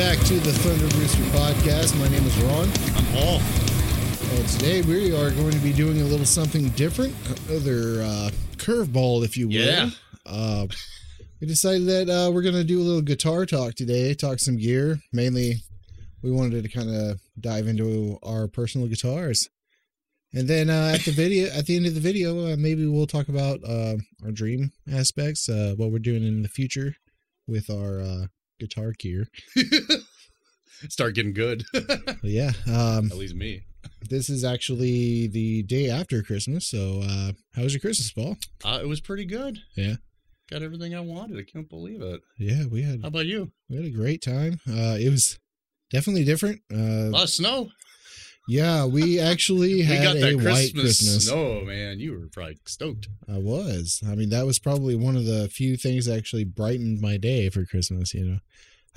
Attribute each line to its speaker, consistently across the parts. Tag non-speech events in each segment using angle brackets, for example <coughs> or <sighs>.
Speaker 1: welcome back to the Thunder Rooster podcast. My name is Ron.
Speaker 2: I'm Paul.
Speaker 1: And today we are going to be doing a little something different, another uh, curveball, if you will.
Speaker 2: Yeah.
Speaker 1: Uh, we decided that uh, we're going to do a little guitar talk today, talk some gear. Mainly, we wanted to kind of dive into our personal guitars. And then uh, at the video, at the end of the video, uh, maybe we'll talk about uh, our dream aspects, uh, what we're doing in the future with our uh, guitar gear. <laughs>
Speaker 2: Start getting good.
Speaker 1: Yeah, um,
Speaker 2: At least me.
Speaker 1: this is actually the day after Christmas. So, uh, how was your Christmas ball?
Speaker 2: Uh, it was pretty good.
Speaker 1: Yeah.
Speaker 2: Got everything I wanted. I can't believe it.
Speaker 1: Yeah, we had
Speaker 2: How about you?
Speaker 1: we had a great time. Uh, it was definitely different.
Speaker 2: A
Speaker 1: Uh,
Speaker 2: lot of snow.
Speaker 1: Yeah, we <laughs> actually had
Speaker 2: we got
Speaker 1: a
Speaker 2: that
Speaker 1: white
Speaker 2: Christmas,
Speaker 1: Christmas.
Speaker 2: snow, man. You were probably stoked.
Speaker 1: I was. I mean, that was probably one of the few things that actually brightened my day for Christmas. You know,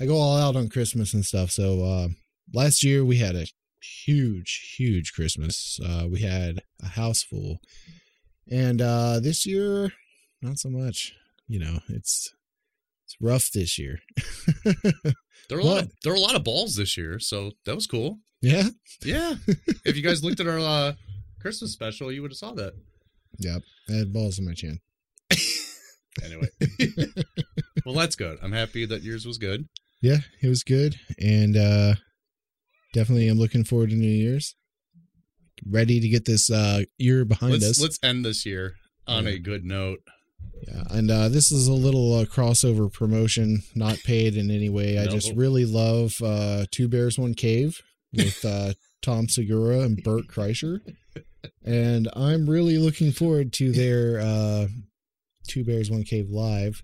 Speaker 1: I go all out on Christmas and stuff. So uh, last year we had a huge, huge Christmas. Uh, we had a house full, and uh, this year not so much. You know, it's it's rough this year. <laughs>
Speaker 2: There were a lot of there were a lot of balls this year, so that was cool.
Speaker 1: Yeah.
Speaker 2: Yeah. <laughs> if you guys looked at our uh, Christmas special, you would have saw that.
Speaker 1: Yep. I had balls in my chin. <laughs>
Speaker 2: Anyway. well, that's good. I'm happy that yours was good.
Speaker 1: Yeah, it was good, and uh definitely I'm looking forward to New Year's. Ready to get this uh year behind
Speaker 2: Let's
Speaker 1: us.
Speaker 2: let's end this year on
Speaker 1: Yeah.
Speaker 2: a good note.
Speaker 1: Yeah, and uh this is a little uh, crossover promotion, not paid in any way. I just really love uh Two Bears One Cave with uh Tom Segura and Bert Kreischer. And I'm really looking forward to their uh Two Bears One Cave live.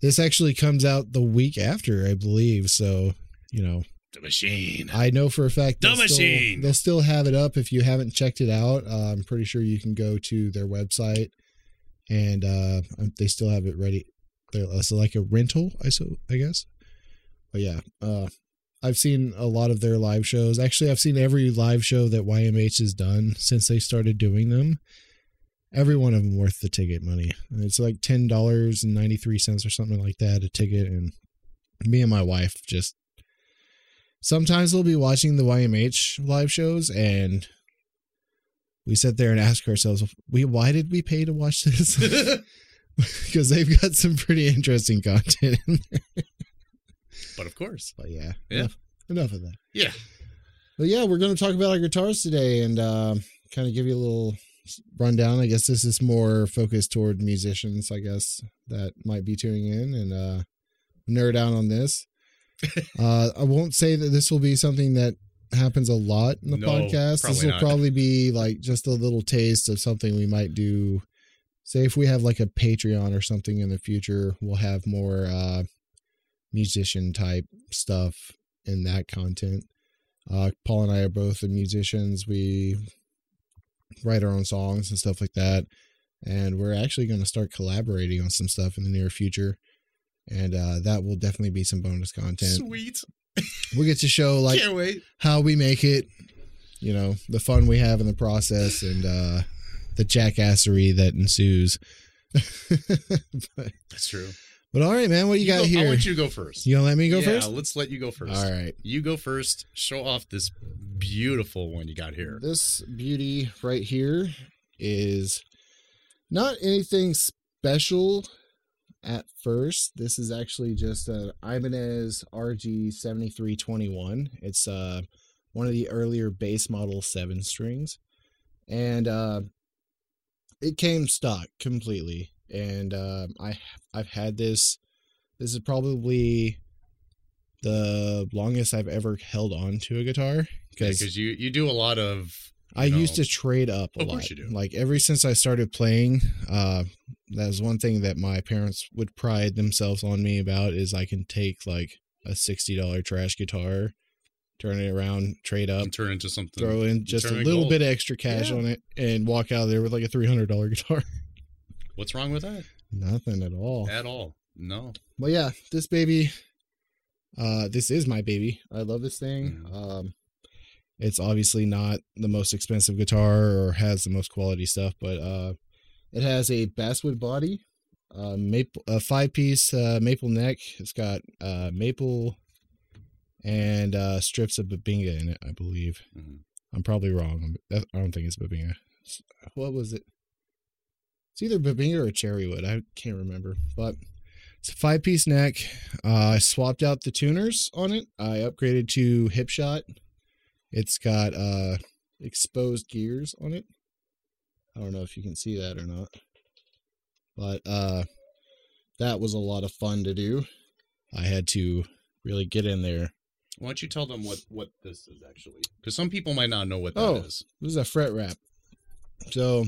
Speaker 1: This actually comes out the week after, I believe, so you know,
Speaker 2: The machine.
Speaker 1: I know for a fact
Speaker 2: The
Speaker 1: they'll still,
Speaker 2: machine.
Speaker 1: they'll still have it up if you haven't checked it out. Uh, I'm pretty sure you can go to their website and uh, they still have it ready. They're, uh, so like a rental, I so I guess. But yeah, uh, I've seen a lot of their live shows. Actually, I've seen every live show that YMH has done since they started doing them. Every one of them worth the ticket money. It's like ten dollars and ninety three cents or something like that a ticket, and me and my wife just sometimes we'll be watching the YMH live shows and we sit there and ask ourselves, we why did we pay to watch this? <laughs> <laughs> <laughs> Because they've got some pretty interesting content in there.
Speaker 2: But of course.
Speaker 1: But yeah,
Speaker 2: Yeah.
Speaker 1: Enough, enough of that.
Speaker 2: Yeah.
Speaker 1: But yeah, we're going to talk about our guitars today and um, kind of give you a little rundown. I guess this is more focused toward musicians, I guess, that might be tuning in and uh, nerd out on this. <laughs> uh, I won't say that this will be something that happens a lot in the
Speaker 2: No,
Speaker 1: podcast. This will
Speaker 2: not.
Speaker 1: probably be like just a little taste of something we might do. Say if we have like a Patreon or something in the future, we'll have more uh, musician type stuff in that content. Uh, Paul and I are both musicians. We write our own songs and stuff like that. And we're actually going to start collaborating on some stuff in the near future. And uh, that will definitely be some bonus content.
Speaker 2: Sweet.
Speaker 1: We'll get to show like how we make it, you know, the fun we have in the process and uh, the jackassery that ensues. <laughs> but,
Speaker 2: That's true.
Speaker 1: But all right, man, what you, got
Speaker 2: go,
Speaker 1: here?
Speaker 2: I want you to go first.
Speaker 1: You gonna let me go
Speaker 2: yeah,
Speaker 1: first?
Speaker 2: let's let you go first.
Speaker 1: All right.
Speaker 2: You go first. Show off this beautiful one you got here.
Speaker 1: This beauty right here is not anything special at first. This is actually just an Ibanez RG 7321. It's uh one of the earlier base model seven strings. And uh it came stock completely. And uh, I I've had this this is probably the longest I've ever held on to a guitar
Speaker 2: Because you you do a lot of
Speaker 1: I
Speaker 2: you
Speaker 1: used to trade up a
Speaker 2: Of
Speaker 1: lot.
Speaker 2: course you do.
Speaker 1: Like ever since I started playing, uh, that was one thing that my parents would pride themselves on me about is I can take like a sixty dollar trash guitar, turn it around, trade up,
Speaker 2: and turn into something.
Speaker 1: throw in just a little
Speaker 2: gold.
Speaker 1: bit of extra cash
Speaker 2: Yeah.
Speaker 1: on it, and walk out of there with like a three hundred dollar <laughs> guitar.
Speaker 2: What's wrong with that?
Speaker 1: Nothing at all.
Speaker 2: At all? No.
Speaker 1: Well, yeah, this baby, uh, this is my baby. I love this thing.
Speaker 2: Mhm.
Speaker 1: Um, it's obviously not the most expensive guitar or has the most quality stuff, but uh, it has a basswood body, uh, maple, a five piece uh, maple neck. It's got uh, maple and uh, strips of Bubinga in it, I believe.
Speaker 2: Mhm.
Speaker 1: I'm probably wrong. I don't think it's Bubinga. What was it? It's either Bubinga or Cherrywood. I can't remember. But it's a five piece neck. Uh, I swapped out the tuners on it. I upgraded to Hipshot. It's got uh, exposed gears on it. I don't know if you can see that or not. But uh, that was a lot of fun to do. I had to really get in there.
Speaker 2: Why don't you tell them what what this is actually? Because some people might not know what that is.
Speaker 1: Oh. This is a fret wrap. So,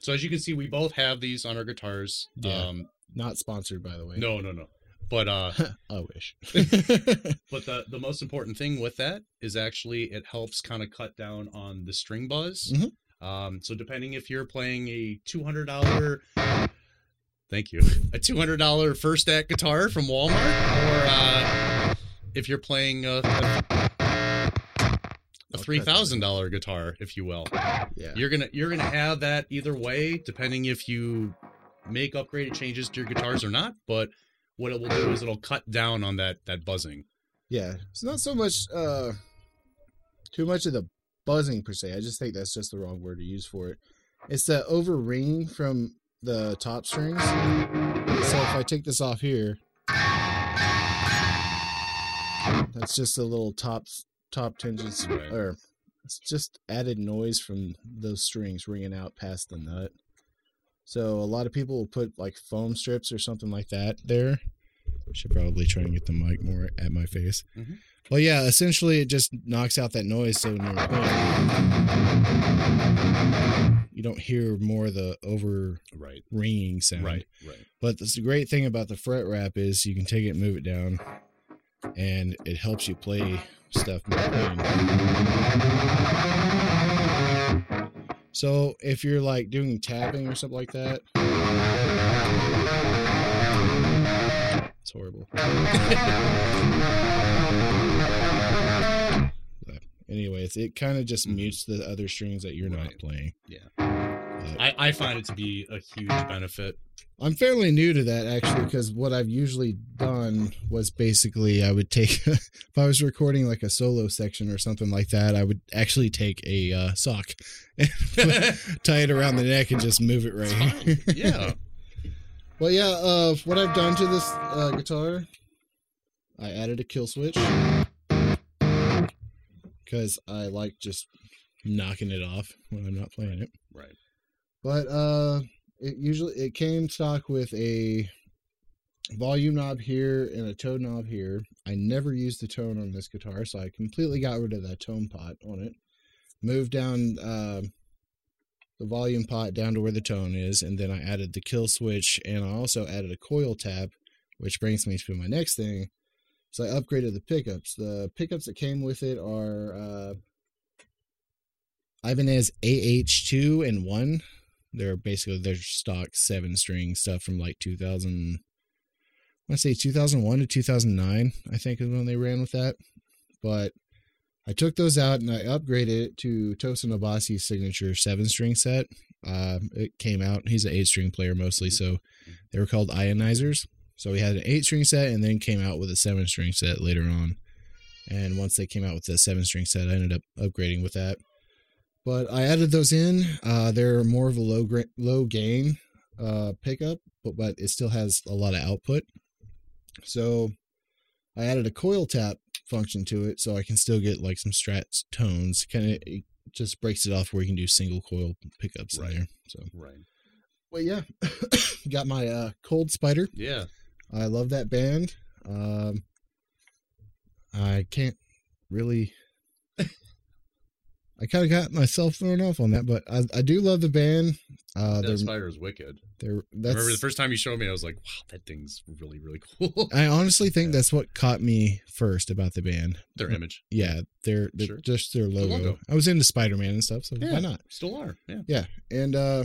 Speaker 2: So as you can see, we both have these on our guitars.
Speaker 1: Yeah.
Speaker 2: Um,
Speaker 1: not sponsored, by the way.
Speaker 2: no, no, no. But uh, <laughs>
Speaker 1: I wish. <laughs> <laughs>
Speaker 2: but the the most important thing with that is actually it helps kind of cut down on the string buzz.
Speaker 1: Mhm.
Speaker 2: Um, so depending if you're playing a two hundred dollar, thank you, a two hundred dollar first act guitar from Walmart, or uh, if you're playing a, a
Speaker 1: I'll
Speaker 2: three
Speaker 1: cut that.
Speaker 2: thousand dollar guitar, if you will,
Speaker 1: yeah.
Speaker 2: you're gonna you're gonna have that either way, depending if you make upgraded changes to your guitars or not. But what it will do is it'll cut down on that that buzzing.
Speaker 1: Yeah. It's not so much uh too much of the buzzing per se. I just think that's just the wrong word to use for it. It's the over ringing from the top strings. So if I take this off here, that's just a little top top tinges
Speaker 2: Right.
Speaker 1: or it's just added noise from those strings ringing out past the nut. So a lot of people will put like foam strips or something like that there. I should probably try and get the mic more at my face.
Speaker 2: Mhm.
Speaker 1: Well, yeah, essentially it just knocks out that noise so when you're playing, you don't hear more of the over
Speaker 2: Right.
Speaker 1: ringing sound.
Speaker 2: Right. Right.
Speaker 1: But the great thing about the fret wrap is you can take it and move it down, and it helps you play stuff. Um, so if you're like doing tapping or something like that, it's horrible. <laughs> Anyways, it kind of just mutes the other strings that you're not playing.
Speaker 2: Yeah. I, I find it to be a huge benefit.
Speaker 1: I'm fairly new to that actually because what I've usually done was basically I would take <laughs> if I was recording like a solo section or something like that, I would actually take a uh, sock <laughs> and <laughs> tie it around the neck and just move it right.
Speaker 2: Fine. Yeah.
Speaker 1: well, yeah. Uh, what I've done to this uh, guitar, I added a kill switch because I like just knocking it off when I'm not playing it.
Speaker 2: Right.
Speaker 1: But uh it usually it came stock with a volume knob here and a tone knob here. I never used the tone on this guitar so i completely got rid of that tone pot on it. Moved down uh, the volume pot down to where the tone is and then i added the kill switch and i also added a coil tap which brings me to my next thing. So i upgraded the pickups. The pickups that came with it are uh Ibanez AH2 and 1 they're basically their stock seven string stuff from like 2000 I want to say 2001 to 2009 I think is when they ran with that. But I took those out and I upgraded it to Tosin Abasi's signature seven string set. Um, it came out he's an eight string player mostly so they were called ionizers. So we had an eight string set and then came out with a seven string set later on. And once they came out with the seven string set I ended up upgrading with that but I added those in. Uh, they're more of a low gra- low gain uh, pickup, but but it still has a lot of output. So I added a coil tap function to it, so I can still get like some strat tones. Kind of it just breaks it off where you can do single coil pickups
Speaker 2: Right.
Speaker 1: in there. So,
Speaker 2: Right.
Speaker 1: well, yeah, <coughs> got my uh, Cold Spider.
Speaker 2: Yeah.
Speaker 1: I love that band. Um, I can't really. I kind of got myself thrown off on that, but I, I do love the band. Uh,
Speaker 2: that spider is wicked.
Speaker 1: they're
Speaker 2: I remember the first time you showed me, I was like, wow, that thing's really, really <laughs> cool.
Speaker 1: I honestly think
Speaker 2: Yeah.
Speaker 1: that's what caught me first about the band.
Speaker 2: Their image.
Speaker 1: Yeah, their they're
Speaker 2: Sure.
Speaker 1: just their logo.
Speaker 2: logo.
Speaker 1: I was into Spider Man and stuff, so
Speaker 2: Yeah.
Speaker 1: why not?
Speaker 2: Still are. Yeah.
Speaker 1: Yeah, and uh,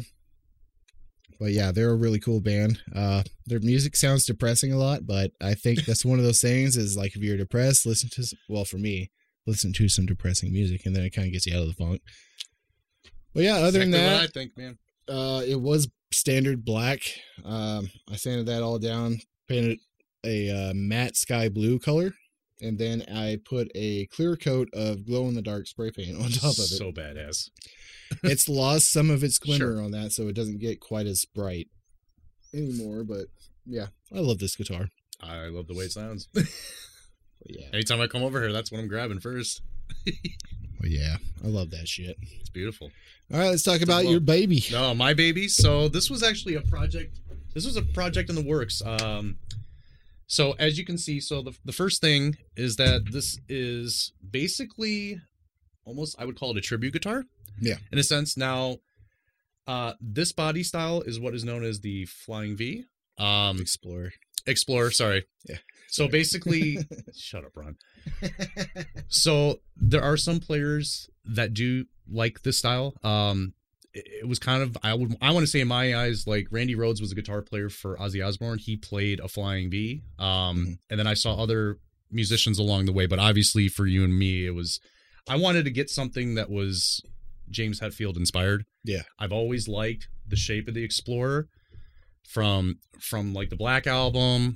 Speaker 1: but yeah, they're a really cool band. Uh, their music sounds depressing a lot, but I think that's one of those things. Is like if you're depressed, listen to well for me, listen to some depressing music, and then it kind of gets you out of the funk. But yeah, other
Speaker 2: exactly
Speaker 1: than
Speaker 2: what I think, man.
Speaker 1: uh, it was standard black. Um, I sanded that all down, painted a uh, matte sky blue color and then I put a clear coat of glow in the dark spray paint on top of it.
Speaker 2: So badass.
Speaker 1: it's lost some of its <laughs> glimmer
Speaker 2: Sure.
Speaker 1: on that, so it doesn't get quite as bright anymore. But yeah, I love this guitar.
Speaker 2: I love the way it sounds. <laughs>
Speaker 1: Yeah,
Speaker 2: Anytime I come over here, that's what I'm grabbing first.
Speaker 1: well, yeah, I love that shit.
Speaker 2: It's beautiful.
Speaker 1: All right, let's talk about your baby.
Speaker 2: No, my baby. So this was actually a project. This was a project in the works. Um, so as you can see, so the the first thing is that this is basically almost I would call it a tribute guitar.
Speaker 1: Yeah.
Speaker 2: In a sense, now, uh, this body style is what is known as the Flying V. Um,
Speaker 1: Explorer.
Speaker 2: Explorer. Sorry.
Speaker 1: Yeah.
Speaker 2: So basically, <laughs> shut up, Ron. So there are some players that do like this style. Um, it, it was kind of I would I want to say in my eyes like Randy Rhoads was a guitar player for Ozzy Osbourne. He played a flying V. Um,
Speaker 1: Mhm.
Speaker 2: and then I saw other musicians along the way, but obviously for you and me, it was I wanted to get something that was James Hetfield inspired.
Speaker 1: Yeah.
Speaker 2: I've always liked the shape of the Explorer from from like the Black album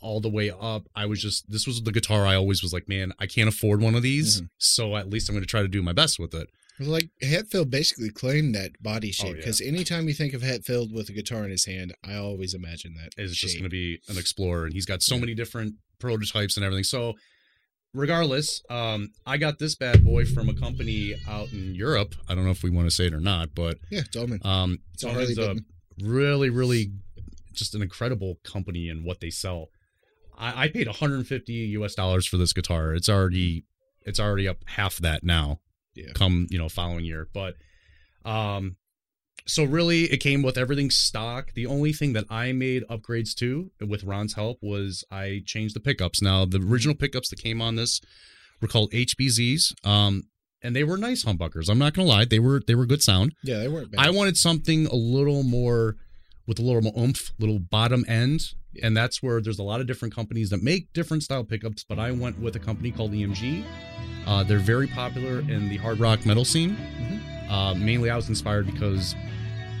Speaker 2: all the way up. I was just this was the guitar I always was like, man, I can't afford one of these,
Speaker 1: Mhm.
Speaker 2: so at least I'm going to try to do my best with it.
Speaker 1: Like Hetfield basically claimed that body shape
Speaker 2: Oh, yeah.
Speaker 1: because anytime you think of Hetfield with a guitar in his hand, I always imagine that.
Speaker 2: It's just going to be an Explorer, and he's got so
Speaker 1: Yeah.
Speaker 2: many different prototypes and everything. So, regardless, um, I got this bad boy from a company out in Europe. I don't know if we want to say it or not, but
Speaker 1: yeah, Thomann.
Speaker 2: um,
Speaker 1: It's a Harley
Speaker 2: Thomann's a really, really just an incredible company in what they sell. I, I paid 150 US dollars for this guitar. It's already it's already up half that now.
Speaker 1: Yeah.
Speaker 2: Come you know following year, but um, so really it came with everything stock. The only thing that I made upgrades to with Ron's help was I changed the pickups. Now the original pickups that came on this were called HBZs. Um, and they were nice humbuckers. I'm not gonna lie, they were they were good sound.
Speaker 1: Yeah, they weren't bad.
Speaker 2: I wanted something a little more with a little more oomph, little bottom end. And that's where there's a lot of different companies that make different style pickups, but I went with a company called EMG. Uh, they're very popular in the hard rock metal scene. Uh, mainly, I was inspired because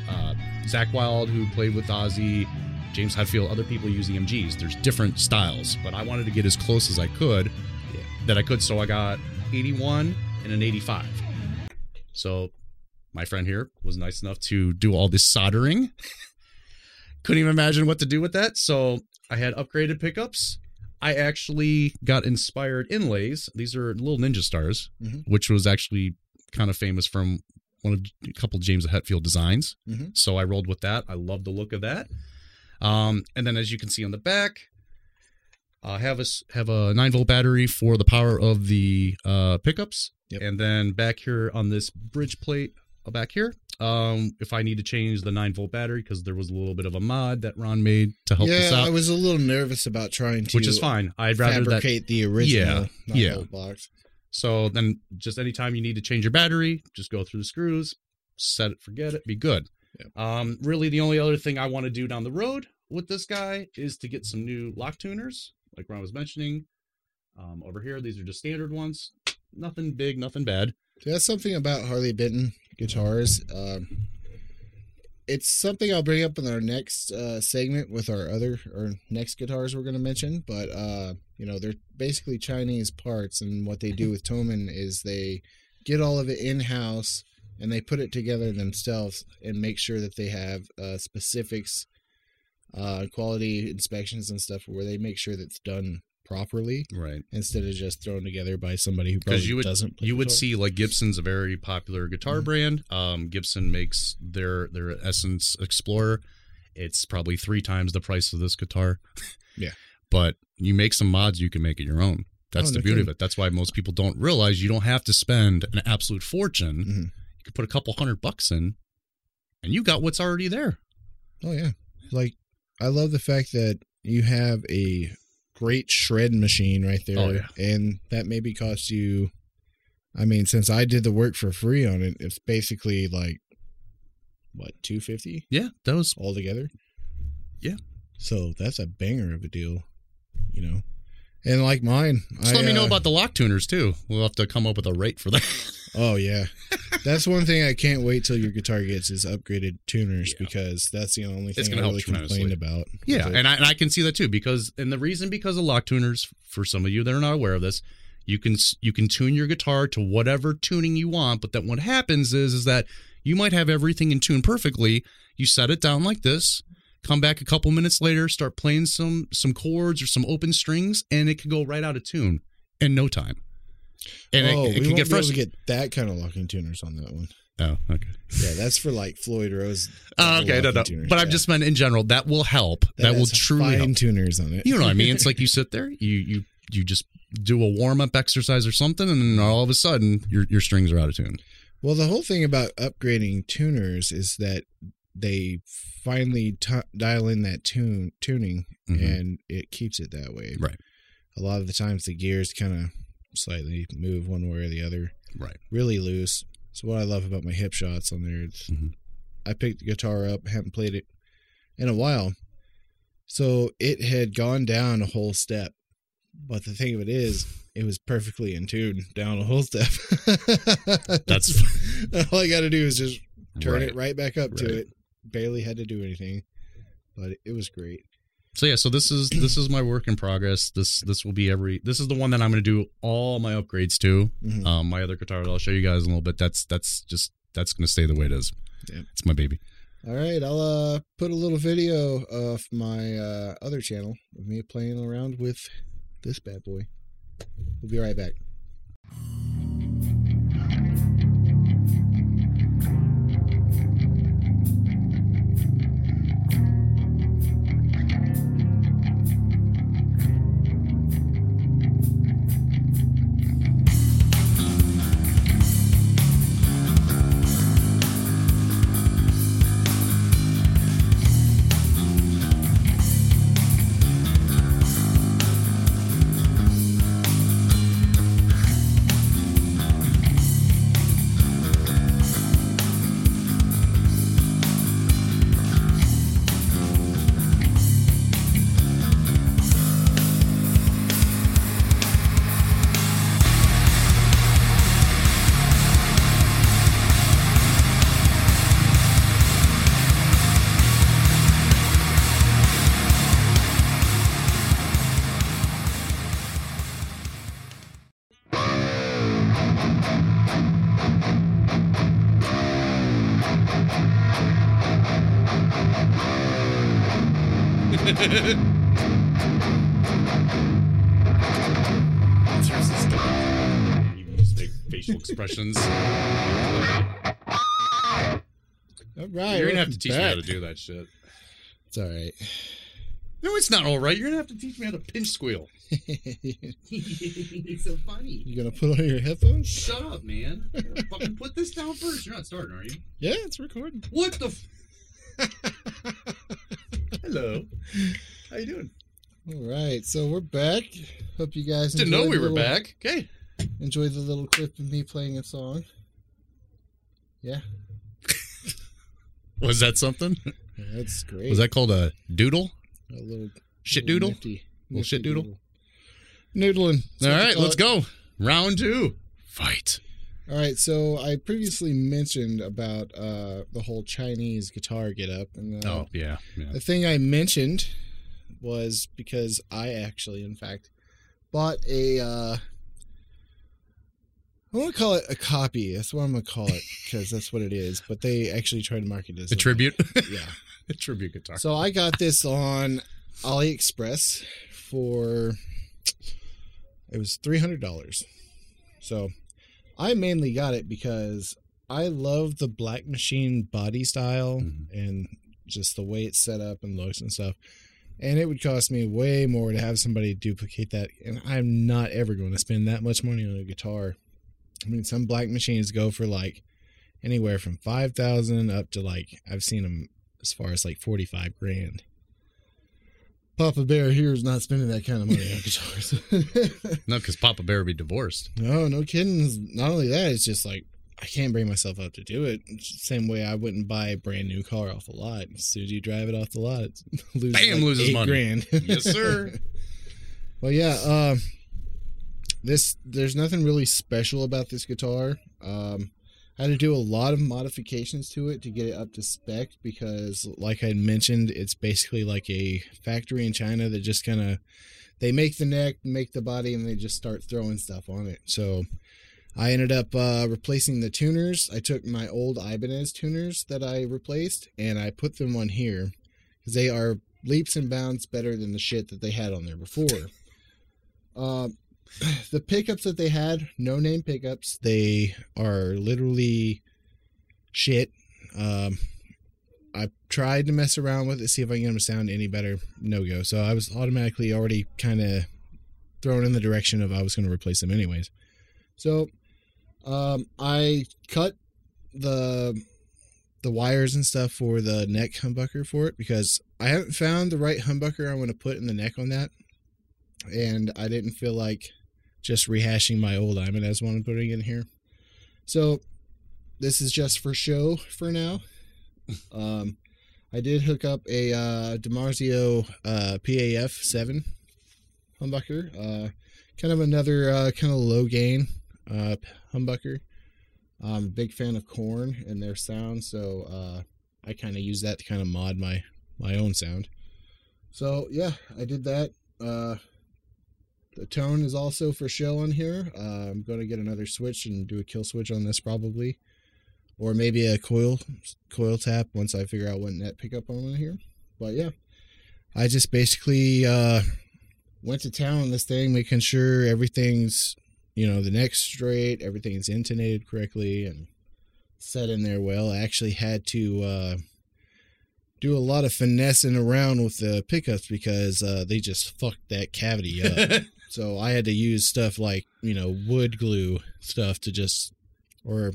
Speaker 2: uh, Zakk Wylde, who played with Ozzy, James Hetfield, other people use EMGs. There's different styles, but I wanted to get as close as I could
Speaker 1: Yeah.
Speaker 2: that I could. So I got 81 and an 85. So my friend here was nice enough to do all this soldering. <laughs> Couldn't even imagine what to do with that. So I had upgraded pickups. I actually got inspired inlays. These are little ninja stars,
Speaker 1: Mhm.
Speaker 2: which was actually kind of famous from one of a couple of James Hetfield designs.
Speaker 1: Mhm.
Speaker 2: So I rolled with that. I love the look of that. Um, and then as you can see on the back, I have a have a nine volt battery for the power of the uh, pickups,
Speaker 1: Yep.
Speaker 2: and then back here on this bridge plate uh, back here, um, if I need to change the nine volt battery because there was a little bit of a mod that Ron made to help
Speaker 1: yeah,
Speaker 2: out,
Speaker 1: I was a little nervous about trying to
Speaker 2: which is fine. I'd rather that.
Speaker 1: the original
Speaker 2: Yeah,
Speaker 1: 9
Speaker 2: yeah.
Speaker 1: volt box.
Speaker 2: So then, just anytime you need to change your battery, just go through the screws, set it, forget it, be good. Um, really, the only other thing I want to do down the road with this guy is to get some new lock tuners, like Ron was mentioning. Um, over here, these are just standard ones. Nothing big, nothing bad.
Speaker 1: That's something about Harley Benton guitars. Um, it's something I'll bring up in our next uh, segment with our other or next guitars we're going to mention. But uh, you know, they're basically Chinese parts, and what they do <laughs> with Thomann is they get all of it in house and they put it together themselves and make sure that they have uh, specifics, uh, quality inspections and stuff where they make sure that it's done properly
Speaker 2: Right.
Speaker 1: instead of just thrown together by somebody who probably
Speaker 2: you would
Speaker 1: doesn't. play
Speaker 2: you would see like Gibson's a very popular guitar
Speaker 1: Mhm.
Speaker 2: brand. Um, Gibson makes their their Essence Explorer. It's probably three times the price of this guitar. <laughs>
Speaker 1: Yeah.
Speaker 2: but you make some mods, you can make it your own. That's
Speaker 1: Oh,
Speaker 2: the beauty of it. That's why most people don't realize you don't have to spend an absolute fortune.
Speaker 1: Mhm.
Speaker 2: You could put a couple hundred bucks in, and you got what's already there.
Speaker 1: Oh yeah. Like I love the fact that you have a great shred machine right there
Speaker 2: Oh, yeah.
Speaker 1: and that maybe costs you I mean since I did the work for free on it it's basically like what 250
Speaker 2: Yeah, that was
Speaker 1: all together.
Speaker 2: Yeah.
Speaker 1: So that's a banger of a deal, you know. And like mine,
Speaker 2: Just
Speaker 1: I,
Speaker 2: let me know
Speaker 1: uh,
Speaker 2: about the lock tuners too. We'll have to come up with a rate for that. <laughs>
Speaker 1: Oh yeah, that's one thing I can't wait till your guitar gets is upgraded tuners
Speaker 2: Yeah.
Speaker 1: because that's the only thing I really complained about.
Speaker 2: Yeah, and I, and I can see that too because and the reason because of lock tuners for some of you that are not aware of this, you can you can tune your guitar to whatever tuning you want, but then what happens is is that you might have everything in tune perfectly. You set it down like this, come back a couple minutes later, start playing some some chords or some open strings, and it could go right out of tune in no time. And
Speaker 1: oh,
Speaker 2: it, it
Speaker 1: we
Speaker 2: can get frustrating.
Speaker 1: get that kind of locking tuners on that one.
Speaker 2: Oh, okay.
Speaker 1: Yeah, that's for like Floyd Rose. <laughs>
Speaker 2: Oh, okay, no, no.
Speaker 1: tuners,
Speaker 2: But I've just meant in general that will help. That, will truly
Speaker 1: fine
Speaker 2: help.
Speaker 1: tuners on it.
Speaker 2: You know what I mean? It's like you <laughs> sit there, you you you just do a warm up exercise or something, and then all of a sudden your your strings are out of tune.
Speaker 1: Well, the whole thing about upgrading tuners is that they finally t- dial in that tune tuning,
Speaker 2: Mhm.
Speaker 1: and it keeps it that way.
Speaker 2: Right.
Speaker 1: A lot of the times, the gears kind of slightly move one way or the other,
Speaker 2: Right.
Speaker 1: really loose. So what I love about my Hipshots on there, it's,
Speaker 2: Mhm.
Speaker 1: I picked the guitar up, haven't played it in a while, so it had gone down a whole step. But the thing of it is, it was perfectly in tune down a whole step. <laughs>
Speaker 2: That's <laughs>
Speaker 1: all I got to do is just turn
Speaker 2: right.
Speaker 1: it right back up to it. Barely had to do anything, but it was great.
Speaker 2: So yeah, so this is this is my work in progress. This this will be every this is the one that I'm going to do all my upgrades to.
Speaker 1: Mhm.
Speaker 2: Um, my other guitars I'll show you guys in a little bit. That's that's just that's going to stay the way it is.
Speaker 1: Yeah.
Speaker 2: It's my baby.
Speaker 1: All right, I'll uh, put a little video of my uh, other channel of me playing around with this bad boy. We'll be right back.
Speaker 2: Expressions.
Speaker 1: All right,
Speaker 2: You're gonna have to teach me how to do that shit.
Speaker 1: It's all right.
Speaker 2: No, it's not all right. You're gonna have to teach me how to pinch squeal. <laughs> it's so funny.
Speaker 1: You gonna put on your headphones?
Speaker 2: Shut up, man. Fucking put this down first. You're not starting, are you?
Speaker 1: Yeah, it's recording.
Speaker 2: What the? F- Hello. How you doing?
Speaker 1: All right, so we're back. Hope you guys
Speaker 2: Didn't know we
Speaker 1: the
Speaker 2: were
Speaker 1: little-
Speaker 2: back. Okay.
Speaker 1: Enjoyed the little clip of me playing a song. Yeah,
Speaker 2: Was that something?
Speaker 1: that's great.
Speaker 2: Was that called a doodle?
Speaker 1: a little
Speaker 2: Shit
Speaker 1: little
Speaker 2: doodle?
Speaker 1: nifty-
Speaker 2: Little
Speaker 1: nifty
Speaker 2: shit doodle?
Speaker 1: Noodling. That's
Speaker 2: All right, let's
Speaker 1: it.
Speaker 2: go. Round two. Fight.
Speaker 1: All right, so I previously mentioned about uh, the whole Chinese guitar get up, and uh,
Speaker 2: Oh yeah. yeah.
Speaker 1: the thing I mentioned was because I actually, in fact, bought a. Uh, I want to call it a copy. That's what I'm going to call it because that's what it is. But they actually try to market it as
Speaker 2: A tribute. <laughs>
Speaker 1: Yeah. <laughs>
Speaker 2: a tribute guitar.
Speaker 1: So I got this on AliExpress for it was three hundred dollars. So I mainly got it because I love the Black Machine body style
Speaker 2: Mhm.
Speaker 1: and just the way it's set up and looks and stuff. And it would cost me way more to have somebody duplicate that. And I'm not ever going to spend that much money on a guitar. I mean, some Black Machines go for like anywhere from five thousand up to like I've seen them as far as like 45 grand. Papa Bear here is not spending that kind of money on <laughs> guitars. <laughs>
Speaker 2: No, because Papa Bear would be divorced.
Speaker 1: no, no kidding. Not only that, it's just like I can't bring myself up to do it. Same way I wouldn't buy a brand new car off the lot. As soon as you drive it off the lot, it's <laughs> loses
Speaker 2: Bam,
Speaker 1: like
Speaker 2: loses
Speaker 1: eight
Speaker 2: money.
Speaker 1: grand.
Speaker 2: Yes, sir.
Speaker 1: well, yeah. Uh, this there's nothing really special about this guitar. Um, I had to do a lot of modifications to it to get it up to spec because, like I mentioned, it's basically like a factory in China that just kind of they make the neck, make the body, and they just start throwing stuff on it. So I ended up uh, replacing the tuners. I took my old Ibanez tuners that I replaced and I put them on here because they are leaps and bounds better than the shit that they had on there before. Uh, <sighs> the pickups that they had, no name pickups, they are literally shit. Um, I tried to mess around with it, see if I can get them to sound any better. No go. So I was automatically already kind of thrown in the direction of I was going to replace them anyways. So um, I cut the the wires and stuff for the neck humbucker for it because I haven't found the right humbucker I want to put in the neck on that, and I didn't feel like just rehashing my old Ibanez one and putting in here. So this is just for show for now. <laughs> Um, I did hook up a uh, DiMarzio uh, PAF seven humbucker, uh, kind of another uh, kind of low gain uh, humbucker. I'm a big fan of Korn and their sound, so uh, I kind of use that to kind of mod my my own sound. So yeah, I did that. Uh, the tone is also for show on here. Uh, I'm going to get another switch and do a kill switch on this probably, or maybe a coil coil tap once I figure out what net pickup I'm on here. But yeah, I just basically uh, went to town on this thing, making sure everything's you know the neck's straight, everything's intonated correctly, and set in there well. I actually had to. Uh, do a lot of finessing around with the pickups because uh, they just fucked that cavity up. <laughs> So I had to use stuff like, you know, wood glue stuff to just, or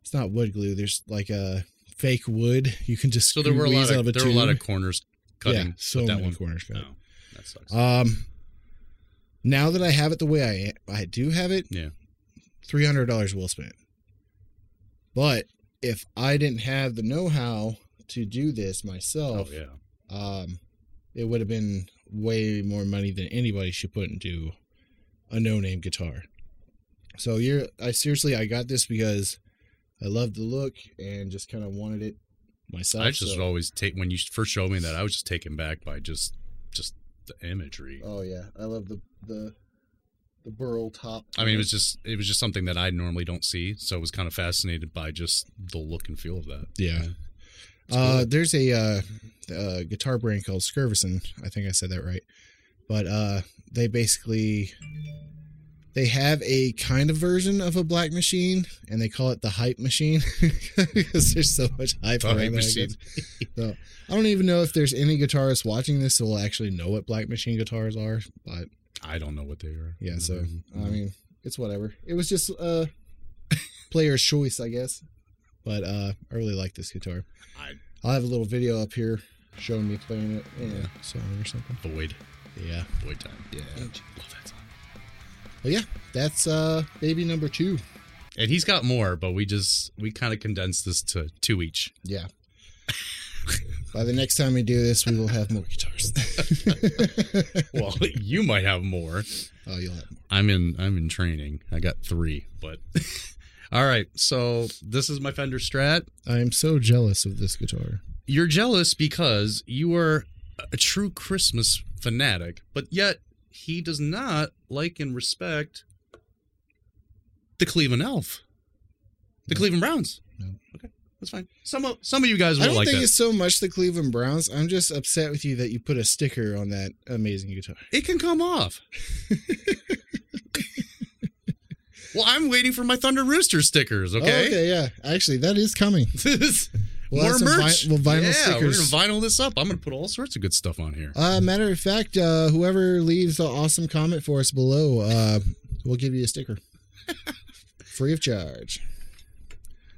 Speaker 1: it's not wood glue. There's like a fake wood. <laughs> You can just
Speaker 2: so there were a lot
Speaker 1: out
Speaker 2: of
Speaker 1: a
Speaker 2: there were a lot of corners cutting.
Speaker 1: yeah, so
Speaker 2: that
Speaker 1: many
Speaker 2: one.
Speaker 1: corners cut.
Speaker 2: No, that sucks.
Speaker 1: Um, now that I have it the way I I do have it,
Speaker 2: Yeah.
Speaker 1: three hundred dollars well spent. But if I didn't have the know-how to do this
Speaker 2: oh
Speaker 1: myself,
Speaker 2: yeah.
Speaker 1: um, it would have been way more money than anybody should put into a no-name guitar. So you're, I seriously, I got this because I loved the look and just kind of wanted it myself.
Speaker 2: I just
Speaker 1: so-
Speaker 2: always take when you first showed me that I was just taken back by just just the imagery.
Speaker 1: oh yeah, I love the the the burl top.
Speaker 2: I mean, it was just it was just something that I normally don't see, so I was kind of fascinated by just the look and feel of that.
Speaker 1: Yeah.
Speaker 2: It's
Speaker 1: Uh, there's a uh, uh, guitar brand called Skervesen. I think I said that right. But uh, they basically they have a kind of version of a black machine, and they call it the hype machine <laughs> because there's so much hype
Speaker 2: The
Speaker 1: around
Speaker 2: hype machine.
Speaker 1: So I don't even know if there's any guitarists watching this who will actually know what black machine guitars are. But
Speaker 2: I don't know what they are.
Speaker 1: yeah, so
Speaker 2: Mm-hmm.
Speaker 1: I mean, it's whatever. It was just uh, <laughs> player's choice, I guess. But uh, I really like this guitar.
Speaker 2: I-
Speaker 1: I'll have a little video up here showing me playing it in
Speaker 2: Yeah.
Speaker 1: a song or something.
Speaker 2: Void,
Speaker 1: Yeah,
Speaker 2: Void Time.
Speaker 1: yeah.
Speaker 2: Love that song.
Speaker 1: But yeah, that's uh, baby number two.
Speaker 2: And he's got more, but we just we kind of condensed this to two each.
Speaker 1: Yeah. <laughs> By the next time we do this, we will have more guitars. <laughs>
Speaker 2: Well, you might have more.
Speaker 1: oh, you'll have more.
Speaker 2: I'm in I'm in training. I got three, but <laughs> all right. So this is my Fender Strat.
Speaker 1: I'm so jealous of this guitar.
Speaker 2: You're jealous because you are a true Christmas fanatic, but yet he does not like and respect the Cleveland Elf, the
Speaker 1: No.
Speaker 2: Cleveland Browns.
Speaker 1: No.
Speaker 2: Okay, that's fine. Some of some of you guys
Speaker 1: I
Speaker 2: will
Speaker 1: don't
Speaker 2: like
Speaker 1: think
Speaker 2: that.
Speaker 1: it's so much the Cleveland Browns. I'm just upset with you that you put a sticker on that amazing guitar.
Speaker 2: It can come off. <laughs> well, I'm waiting for my Thunder Rooster stickers. Okay.
Speaker 1: Oh, okay, yeah. Actually, that is coming. <laughs> We'll
Speaker 2: More merch.
Speaker 1: vi- well, vinyl
Speaker 2: yeah,
Speaker 1: stickers.
Speaker 2: we're gonna vinyl this up. I'm gonna put all sorts of good stuff on here.
Speaker 1: Uh, matter of fact, uh, whoever leaves an awesome comment for us below, uh, we'll give you a sticker, <laughs> free of charge.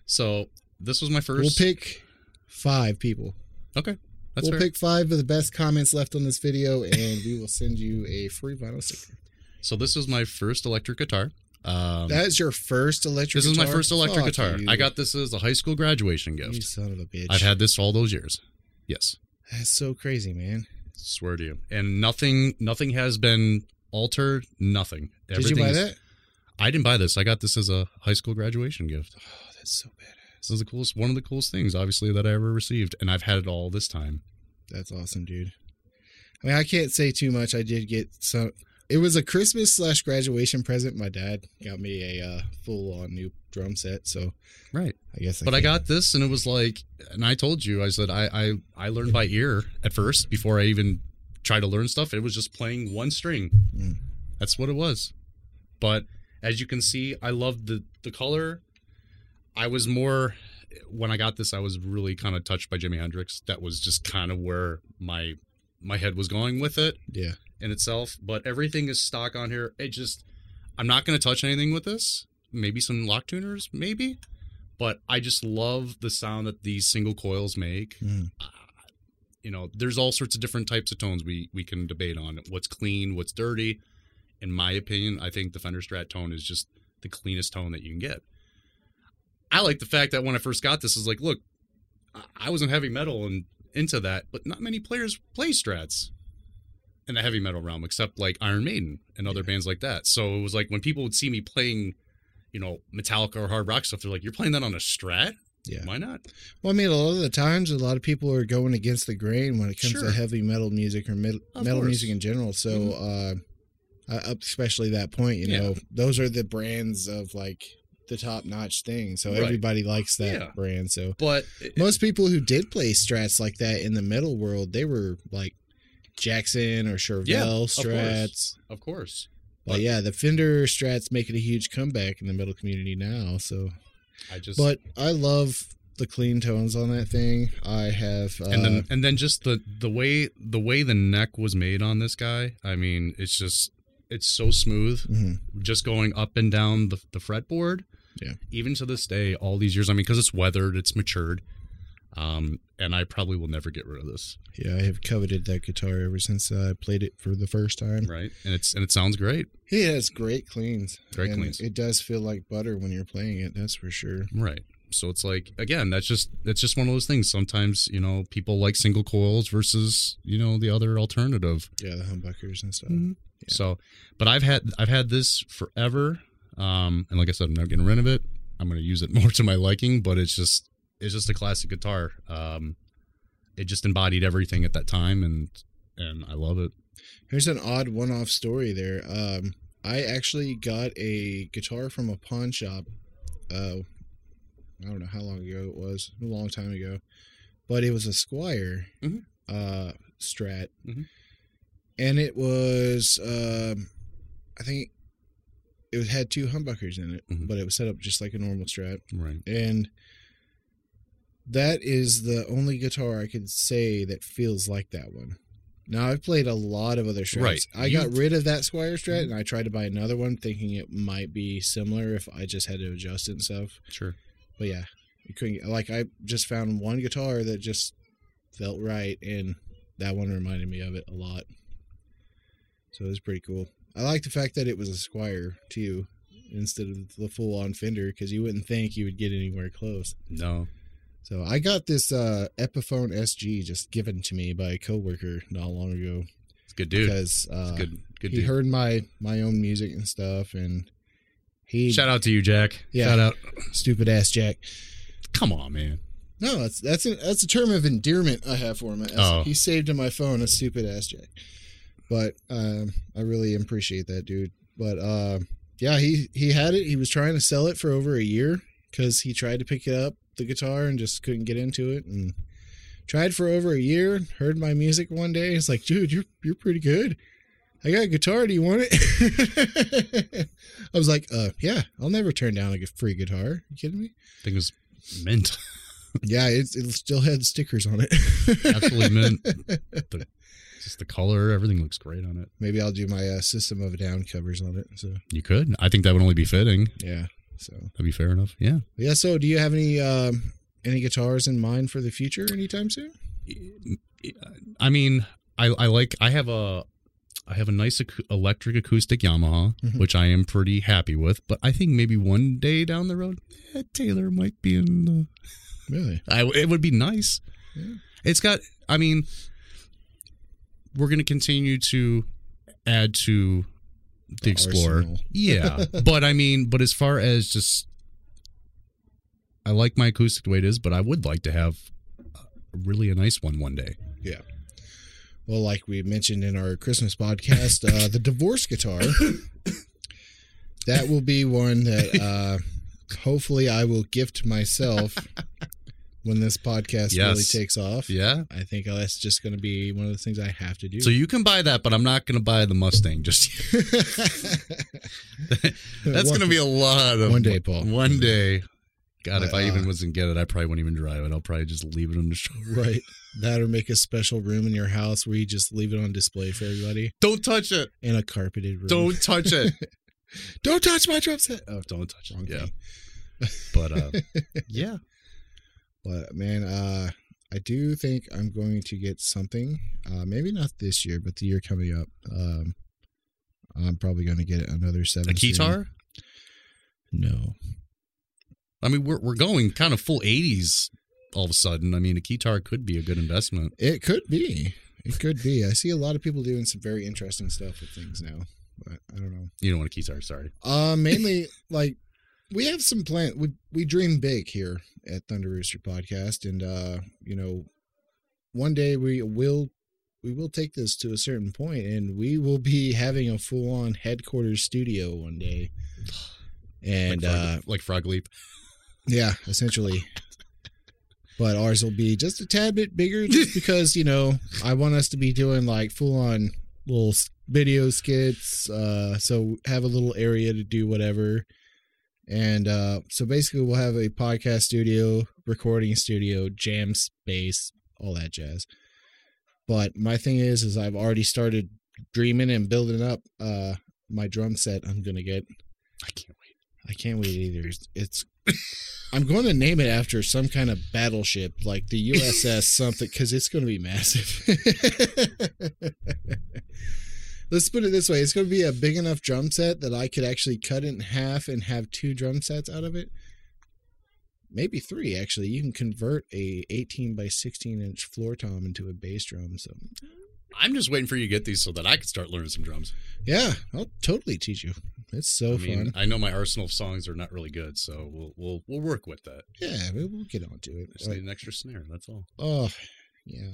Speaker 2: So this was my 1st
Speaker 1: We'll pick five people.
Speaker 2: Okay, that's
Speaker 1: we'll
Speaker 2: fair.
Speaker 1: pick five of the best comments left on this video, and we will send you a free vinyl sticker.
Speaker 2: So this was my first electric guitar. Um,
Speaker 1: That is your first electric.
Speaker 2: this is my first electric
Speaker 1: Fuck
Speaker 2: guitar.
Speaker 1: you.
Speaker 2: I got this as a high school graduation
Speaker 1: You
Speaker 2: gift.
Speaker 1: son of a bitch.
Speaker 2: I've had this all those years. Yes,
Speaker 1: That's so crazy, man.
Speaker 2: swear to you. And nothing, nothing has been altar, nothing.
Speaker 1: Did you buy that?
Speaker 2: I didn't buy this. I got this as a high school graduation gift.
Speaker 1: Oh, that's so badass.
Speaker 2: This is the coolest, one of the coolest things, obviously, that I ever received, and I've had it all this time.
Speaker 1: That's awesome, dude. I mean, I can't say too much. I did get some. It was a Christmas slash graduation present. My dad got me a uh, full on new drum set, so
Speaker 2: Right.
Speaker 1: I guess.
Speaker 2: But I
Speaker 1: can't-
Speaker 2: got this, and it was like, and I told you, I said I I, I learned by ear at first before I even tried to learn stuff. It was just playing one string.
Speaker 1: Mm.
Speaker 2: That's what it was. But as you can see, I loved the the color. I was more when I got this. I was really kind of touched by Jimi Hendrix. That was just kind of where my my head was going with it
Speaker 1: Yeah.
Speaker 2: In itself. But everything is stock on here. It just I'm not going to touch anything with this. Maybe some lock tuners, maybe. But I just love the sound that these single coils make.
Speaker 1: Mm.
Speaker 2: You know, there's all sorts of different types of tones we we can debate on. What's clean, what's dirty. In my opinion, I think the Fender Strat tone is just the cleanest tone that you can get. I like the fact that when I first got this, is like, look, I- I wasn't heavy metal and into that, but not many players play Strats in the heavy metal realm, except like Iron Maiden and other bands like that. So it was like when people would see me playing, you know, Metallica or hard rock stuff, they're like, "You're playing that on a Strat?
Speaker 1: Yeah.
Speaker 2: Why not?"
Speaker 1: Well, I mean, a lot of the times, a lot of people are going against the grain when it comes
Speaker 2: Sure.
Speaker 1: to heavy metal music or metal
Speaker 2: course.
Speaker 1: music in general. So, uh, uh, especially that point, you
Speaker 2: Yeah.
Speaker 1: know, those are the brands of like the top notch thing. So
Speaker 2: Right.
Speaker 1: everybody likes that
Speaker 2: Yeah.
Speaker 1: brand. So
Speaker 2: But
Speaker 1: most people who did play strats like that in the metal world, they were like Jackson or Charvel
Speaker 2: Yeah, of course.
Speaker 1: strats.
Speaker 2: of course,
Speaker 1: But yeah, the Fender strats making a huge comeback in the metal community now. So,
Speaker 2: I just
Speaker 1: but I love the clean tones on that thing. I have, uh,
Speaker 2: and then and then just the the way the way the neck was made on this guy. I mean, it's just it's so smooth.
Speaker 1: mhm.
Speaker 2: just going up and down the, the fretboard.
Speaker 1: Yeah.
Speaker 2: Even to this day, all these years, I mean, because it's weathered, it's matured. Um, and I probably will never get rid of this.
Speaker 1: yeah, I have coveted that guitar ever since I played it for the first time.
Speaker 2: Right. And it's and it sounds great.
Speaker 1: It has great cleans.
Speaker 2: Great
Speaker 1: and
Speaker 2: cleans.
Speaker 1: It does feel like butter when you're playing it. That's for sure.
Speaker 2: Right. So it's like again, that's just that's just one of those things. Sometimes, you know, people like single coils versus, you know, the other alternative.
Speaker 1: Yeah, the humbuckers and stuff.
Speaker 2: Mm-hmm. So but I've had I've had this forever. Um, and like I said, I'm not getting rid of it. I'm gonna use it <laughs> more to my liking, but it's just it's just a classic guitar. Um it just embodied everything at that time and and I love it.
Speaker 1: Here's an odd one-off story there. Um, I actually got a guitar from a pawn shop. Uh, I don't know how long ago it was. A long time ago, but it was a Squier
Speaker 2: Mhm.
Speaker 1: uh, Strat,
Speaker 2: Mhm.
Speaker 1: and it was um, I think it had two humbuckers in it,
Speaker 2: Mhm.
Speaker 1: but it was set up just like a normal Strat,
Speaker 2: Right.
Speaker 1: and that is the only guitar I can say that feels like that one. Now I've played a lot of other strats.
Speaker 2: Right.
Speaker 1: I
Speaker 2: You-
Speaker 1: got rid of that Squier Strat mm-hmm. and I tried to buy another one, thinking it might be similar if I just had to adjust it and stuff.
Speaker 2: Sure.
Speaker 1: But yeah, you couldn't. Like I just found one guitar that just felt right, and that one reminded me of it a lot. So it was pretty cool. I like the fact that it was a Squier too, instead of the full-on Fender, because you wouldn't think you would get anywhere close.
Speaker 2: No.
Speaker 1: So I got this uh, Epiphone SG just given to me by a coworker not long ago
Speaker 2: It's a good dude.
Speaker 1: because uh,
Speaker 2: good good
Speaker 1: he
Speaker 2: dude.
Speaker 1: heard my my own music and stuff, and he
Speaker 2: Shout out to you, Jack.
Speaker 1: Yeah.
Speaker 2: Shout out.
Speaker 1: stupid ass Jack.
Speaker 2: Come on, man.
Speaker 1: No, that's that's a, that's a term of endearment I have for him.
Speaker 2: Oh.
Speaker 1: He saved in my phone a stupid ass Jack, but um, I really appreciate that dude. But uh, yeah, he he had it. He was trying to sell it for over a year because he tried to pick it up the guitar and just couldn't get into it and tried for over a year. Heard my music one day. It's like, dude, you're you're pretty good. I got a guitar. Do you want it? <laughs> I was like, uh, yeah, I'll never turn down a free guitar. you kidding me?
Speaker 2: Thing is mint. <laughs>
Speaker 1: Yeah, it's, it still had stickers on it.
Speaker 2: Absolutely mint. <laughs> The, just the color, everything looks great on it.
Speaker 1: Maybe I'll do my uh, System of a Down covers on it. So
Speaker 2: You could. I think that would only be fitting.
Speaker 1: yeah, so
Speaker 2: That'd be fair enough. Yeah.
Speaker 1: yeah. So do you have any um, any guitars in mind for the future anytime soon?
Speaker 2: I mean, I, I like. I have a. I have a nice ac- electric acoustic Yamaha,
Speaker 1: Mhm.
Speaker 2: which I am pretty happy with. But I think maybe one day down the road, eh, Taylor might be in the
Speaker 1: Really? <laughs>
Speaker 2: I, it would be nice.
Speaker 1: Yeah.
Speaker 2: It's got. I mean, we're going to continue to add to the Explorer.
Speaker 1: Arsenal.
Speaker 2: Yeah, <laughs> but I mean, but as far as just, I like my acoustic the way it is, but I would like to have a really a nice one one day. Yeah.
Speaker 1: Well, like we mentioned in our Christmas podcast, uh, the divorce guitar. that will be one that uh, hopefully I will gift myself when this podcast really takes off.
Speaker 2: Yeah.
Speaker 1: I think that's just going to be one of the things I have to do.
Speaker 2: So you can buy that, but I'm not going to buy the Mustang just <laughs> <laughs> That's going to be a lot of
Speaker 1: one day, Paul.
Speaker 2: One day. God, if
Speaker 1: But,
Speaker 2: I even
Speaker 1: uh,
Speaker 2: was to get it, I probably wouldn't even drive it. I'll probably just leave it on the show.
Speaker 1: right. <laughs> That or make a special room in your house where you just leave it on display for everybody
Speaker 2: Don't touch it.
Speaker 1: in a carpeted room.
Speaker 2: Don't touch it.
Speaker 1: don't touch my drum set. Oh,
Speaker 2: Don't touch it. Yeah. But uh, yeah.
Speaker 1: But man, uh, I do think I'm going to get something. Uh, maybe not this year, but the year coming up. Um, I'm probably going to get another seven.
Speaker 2: A guitar?
Speaker 1: No.
Speaker 2: I mean, we're we're going kind of full 80s all of a sudden. I mean, a guitar could be a good investment.
Speaker 1: It could be. It could be. I see a lot of people doing some very interesting stuff with things now, but I don't know.
Speaker 2: You don't want a guitar, sorry.
Speaker 1: Uh, mainly like we have some plan. We we dream big here at Thunder Rooster Podcast, and uh, you know, one day we will we will take this to a certain point, and we will be having a full on headquarters studio one day. And
Speaker 2: like, Frog,
Speaker 1: uh,
Speaker 2: like Frog Leap.
Speaker 1: yeah, essentially. But ours will be just a tad bit bigger, just <laughs> because you know I want us to be doing like full on little video skits. Uh, so have a little area to do whatever, and uh, so basically we'll have a podcast studio, recording studio, jam space, all that jazz. But my thing is, is I've already started dreaming and building up uh my drum set. I'm gonna get.
Speaker 2: I can't wait.
Speaker 1: I can't wait either. It's, it's <coughs> I'm going to name it after some kind of battleship, like the USS <laughs> something, because it's going to be massive. <laughs> Let's put it this way: it's going to be a big enough drum set that I could actually cut it in half and have two drum sets out of it. Maybe three, actually. You can convert a 18 by 16 inch floor tom into a bass drum. So,
Speaker 2: I'm just waiting for you to get these so that I can start learning some drums.
Speaker 1: yeah, I'll totally teach you. It's so
Speaker 2: I mean,
Speaker 1: fun.
Speaker 2: I know my arsenal of songs are not really good, so we'll we'll we'll work with that.
Speaker 1: Yeah, we- we'll get onto it.
Speaker 2: I just need an extra snare. That's all.
Speaker 1: Oh, yeah.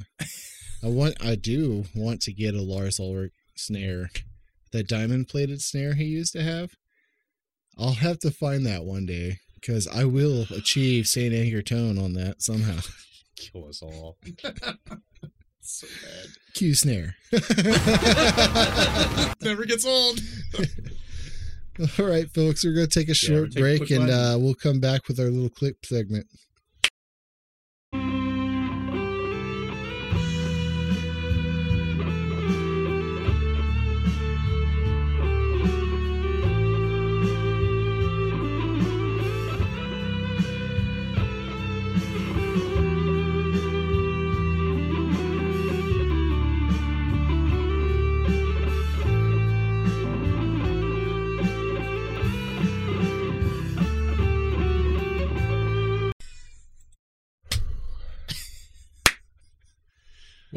Speaker 1: I want. I do want to get a Lars Ulrich snare, that diamond plated snare he used to have. I'll have to find that one day because I will achieve Saint Anger tone on that somehow. <laughs>
Speaker 2: Kill us all. <laughs> so bad.
Speaker 1: Q snare. <laughs>
Speaker 2: Never gets old.
Speaker 1: All right, folks, we're gonna take a
Speaker 2: we'll
Speaker 1: short
Speaker 2: take
Speaker 1: break
Speaker 2: quick
Speaker 1: and uh, we'll come back with our little clip segment.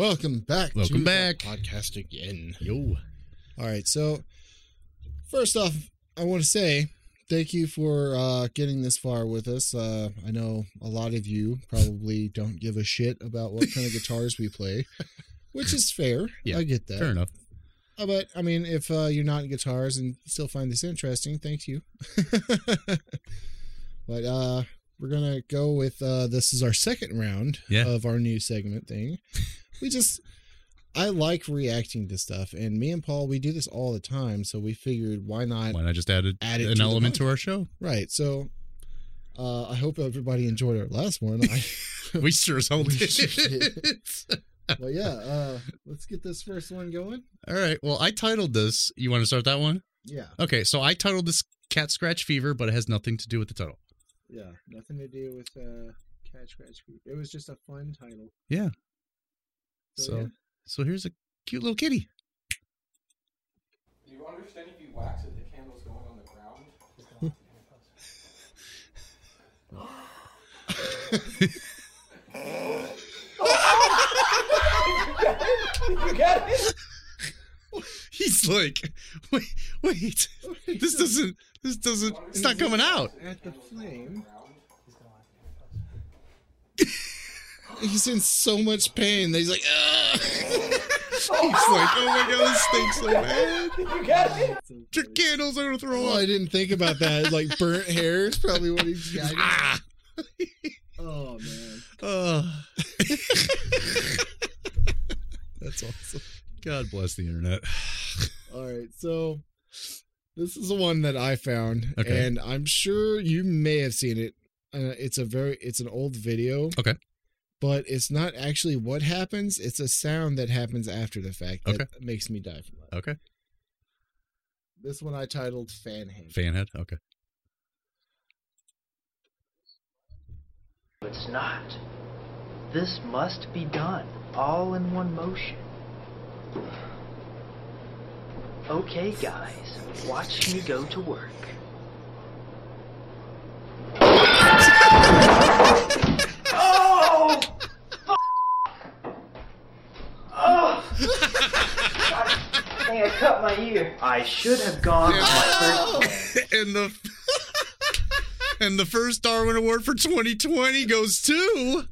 Speaker 1: Welcome back.
Speaker 2: Welcome
Speaker 1: to
Speaker 2: back.
Speaker 1: the podcast again.
Speaker 2: Yo.
Speaker 1: All right. So, first off, I want to say thank you for uh, getting this far with us. Uh, I know a lot of you probably <laughs> don't give a shit about what kind of guitars we play, <laughs> which is fair.
Speaker 2: Yeah,
Speaker 1: I get that.
Speaker 2: Fair enough.
Speaker 1: Uh, but I mean, if uh, you're not in guitars and still find this interesting, thank you. <laughs> but uh, we're gonna go with uh, this is our second round
Speaker 2: Yeah.
Speaker 1: of our new segment thing. We just I like reacting to stuff, and me and Paul we do this all the time, so we figured why not
Speaker 2: Why not just add, a,
Speaker 1: Add
Speaker 2: an
Speaker 1: to
Speaker 2: element to our show?
Speaker 1: right? So uh, I hope everybody enjoyed our last one. <laughs> I,
Speaker 2: We sure as hell <laughs> did.
Speaker 1: sure did. <laughs> but yeah, uh, let's get this first one going.
Speaker 2: All right. Well, I titled this. You want to start that one?
Speaker 1: Yeah.
Speaker 2: Okay. So I titled this "Cat Scratch Fever," but it has nothing to do with the title.
Speaker 1: Yeah, nothing to do with uh, Cat Scratch Fever. It was just a fun title.
Speaker 2: Yeah.
Speaker 1: So,
Speaker 2: So,
Speaker 1: yeah.
Speaker 2: so here's a cute little kitty.
Speaker 3: Do you understand if you wax it, the candle's going on the ground? you get it?
Speaker 2: He's like, wait, Wait, this doesn't. This doesn't. It's not coming out.
Speaker 1: At the flame. He's in so much pain that he's like, <laughs> he's like, oh my god, this stinks so bad.
Speaker 3: You got it?
Speaker 2: Your candles are gonna throw
Speaker 1: Oh. I didn't think about that. Like burnt hair is probably what he's <laughs> got.
Speaker 2: Ah.
Speaker 1: Oh man,
Speaker 2: Oh, <laughs>
Speaker 1: that's awesome.
Speaker 2: God bless the internet. <sighs>
Speaker 1: All right, so this is the one that I found,
Speaker 2: Okay.
Speaker 1: and I'm sure you may have seen it. Uh, it's a very, it's an old video.
Speaker 2: Okay.
Speaker 1: But it's not actually what happens. It's a sound that happens after the fact that
Speaker 2: Okay.
Speaker 1: makes me die from that.
Speaker 2: Okay.
Speaker 1: This one I titled Fanhead.
Speaker 2: Fanhead. Okay.
Speaker 4: It's not. This must be done, all in one motion. Okay, guys, watch me go to work. Cut. I should have gone with my first plan. <laughs>
Speaker 2: and the <laughs> and the first Darwin Award for 2020 goes to.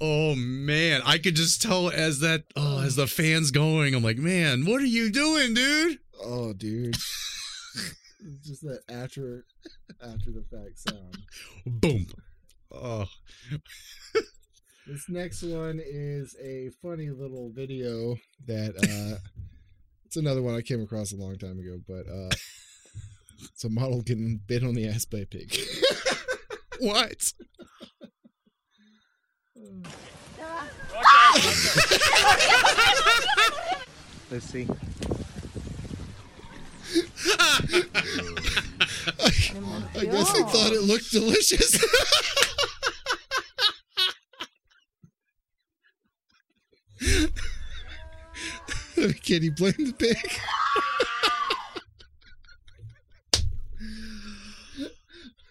Speaker 2: Oh man, I could just tell as that oh as the fans going. I'm like, man, what are you doing, dude?
Speaker 1: Oh, dude. It's <laughs> Just that after, after the fact sound.
Speaker 2: Boom. Oh,
Speaker 1: This next one is a funny little video that uh it's another one I came across a long time ago, but uh <laughs> it's a model getting bit on the ass by a pig. <laughs>
Speaker 2: what?
Speaker 4: Let's see.
Speaker 1: I guess they thought it looked delicious. <laughs> <laughs> Can you blame the pig?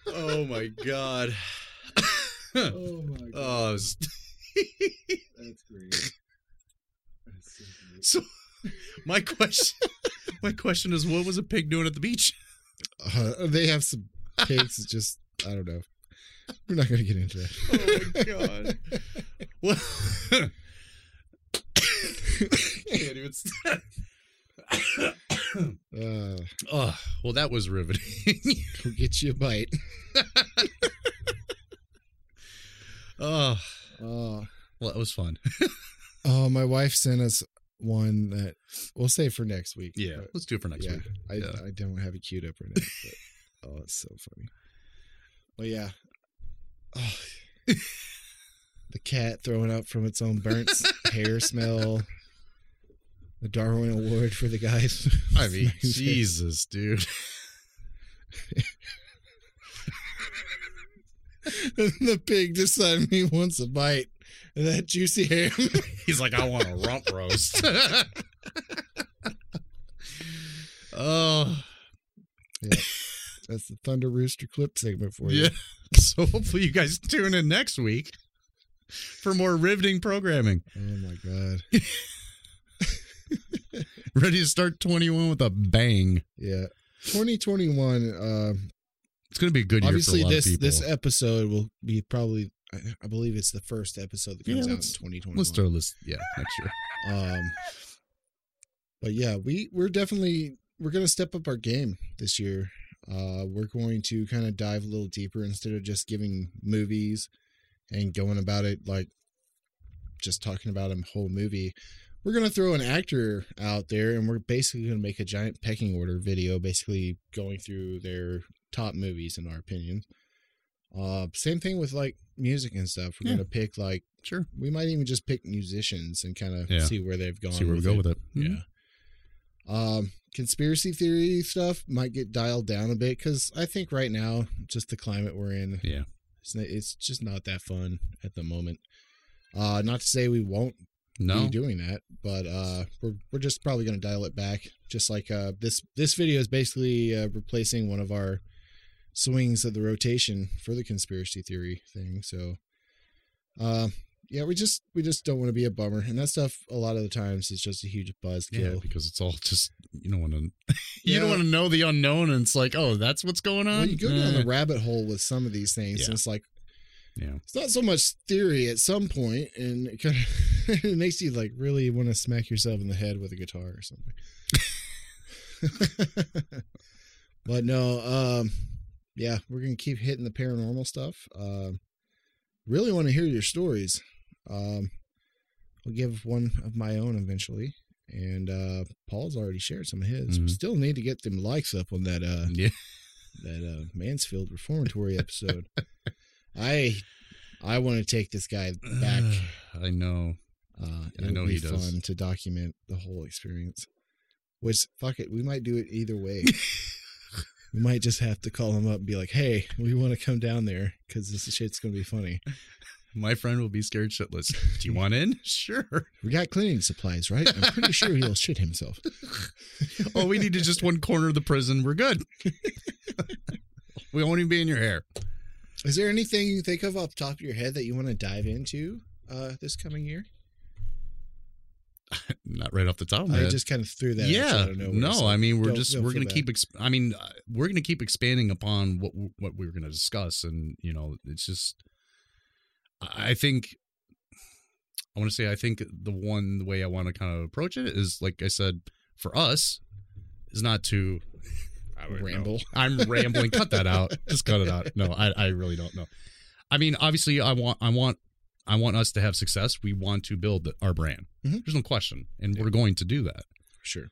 Speaker 2: Oh my god.
Speaker 1: Oh my <laughs> god,
Speaker 2: Oh, it was-
Speaker 1: that's great. That's so great.
Speaker 2: so my question my question is what was a pig doing at the beach?
Speaker 1: Uh, they have some pigs. Just I don't know. We're not going to get into that.
Speaker 2: Oh my god. <laughs> Well, <laughs> can't even st-
Speaker 1: Uh,
Speaker 2: oh, well, that was riveting. <laughs>
Speaker 1: we'll get you a bite. <laughs>
Speaker 2: oh,
Speaker 1: Uh,
Speaker 2: well, that was fun.
Speaker 1: oh, my wife sent us one that we'll save for next week.
Speaker 2: Yeah,
Speaker 1: but-
Speaker 2: let's do it for next
Speaker 1: yeah,
Speaker 2: week.
Speaker 1: I,
Speaker 2: Yeah.
Speaker 1: I don't have it queued up right now. But, oh, it's so funny. Well, yeah. Oh, the cat throwing up from its own burnt hair smell. The Darwin Award for the guys. <laughs>
Speaker 2: I <laughs> mean, Jesus, dude. <laughs>
Speaker 1: the pig decided he wants a bite of that juicy ham.
Speaker 2: He's like, I want a rump roast. oh, Yeah.
Speaker 1: That's the Thunder Rooster clip segment for you.
Speaker 2: yeah. So hopefully you guys tune in next week for more riveting programming.
Speaker 1: Oh my god. <laughs>
Speaker 2: Ready to start 21 with a bang.
Speaker 1: Yeah. 2021. Um,
Speaker 2: It's going to be a good year
Speaker 1: obviously,
Speaker 2: for a lot
Speaker 1: this this episode will be probably. I, I believe it's the first episode that comes
Speaker 2: Yeah,
Speaker 1: out in
Speaker 2: let's-
Speaker 1: 2021.
Speaker 2: Let's throw this, yeah, next year.
Speaker 1: Um, but yeah, we we're definitely we're gonna step up our game this year. Uh, we're going to kind of dive a little deeper instead of just giving movies and going about it like just talking about a whole movie. We're gonna throw an actor out there, and we're basically gonna make a giant pecking order video, basically going through their top movies in our opinion. Uh, same thing with like music and stuff. We're
Speaker 2: Yeah.
Speaker 1: gonna pick like
Speaker 2: Sure.
Speaker 1: we might even just pick musicians and kind of
Speaker 2: Yeah.
Speaker 1: see where they've gone.
Speaker 2: See where we go
Speaker 1: it.
Speaker 2: with it.
Speaker 1: Yeah. Um, conspiracy theory stuff might get dialed down a bit because I think right now, just the climate we're in,
Speaker 2: Yeah.
Speaker 1: it's, it's just not that fun at the moment. Uh, not to say we won't
Speaker 2: No.
Speaker 1: be doing that, but uh, we're we're just probably going to dial it back. Just like uh, this this video is basically uh, replacing one of our swings of the rotation for the conspiracy theory thing. So, uh, yeah, we just we just don't want to be a bummer, and that stuff a lot of the times is just a huge buzzkill.
Speaker 2: Yeah, because it's all just you don't want to <laughs> you
Speaker 1: Yeah.
Speaker 2: don't want to know the unknown, and it's like, oh, that's what's going on.
Speaker 1: You go down the rabbit hole with some of these things,
Speaker 2: Yeah.
Speaker 1: and it's like
Speaker 2: yeah,
Speaker 1: it's not so much theory at some point, and it kind of <laughs> it makes you like really want to smack yourself in the head with a guitar or something. <laughs> but no, um, yeah, we're gonna keep hitting the paranormal stuff. Um, really want to hear your stories. Um, I'll give one of my own eventually. And uh Paul's already shared some of his. We
Speaker 2: Mhm.
Speaker 1: still need to get them likes up on that uh
Speaker 2: yeah.
Speaker 1: that uh Mansfield Reformatory episode. <laughs> I I want to take this guy back. <sighs>
Speaker 2: I know.
Speaker 1: Uh,
Speaker 2: I know
Speaker 1: be
Speaker 2: he does.
Speaker 1: fun to document the whole experience. Which fuck it, we might do it either way. <laughs> we might just have to call him up and be like, "Hey, we want to come down there because this shit's gonna be funny.
Speaker 2: My friend will be scared shitless. <laughs> Do you want in? <laughs> Sure.
Speaker 1: We got cleaning supplies, right? I'm pretty sure he'll shit himself."
Speaker 2: Oh, we need to just one corner of the prison. We're good. we won't even be in your hair.
Speaker 1: Is there anything you think of off the top of your head that you want to dive into uh, this coming year? <laughs>
Speaker 2: Not right off the top of my
Speaker 1: I
Speaker 2: head.
Speaker 1: just kind of threw that.
Speaker 2: yeah
Speaker 1: out of nowhere,
Speaker 2: no
Speaker 1: so
Speaker 2: i mean we're
Speaker 1: don't-
Speaker 2: just we're gonna
Speaker 1: bad.
Speaker 2: keep exp- i mean uh, we're gonna keep expanding upon what what we were gonna discuss and you know it's just i I think i want to say i think the one way i want to kind of approach it is like i said for us is not to Don't know.
Speaker 1: ramble.
Speaker 2: i'm rambling cut that out just cut it out no i i really don't know i mean obviously i want i want I want us to have success. We want to build our brand.
Speaker 1: Mhm.
Speaker 2: There's no question, and we're going to do that.
Speaker 1: Sure.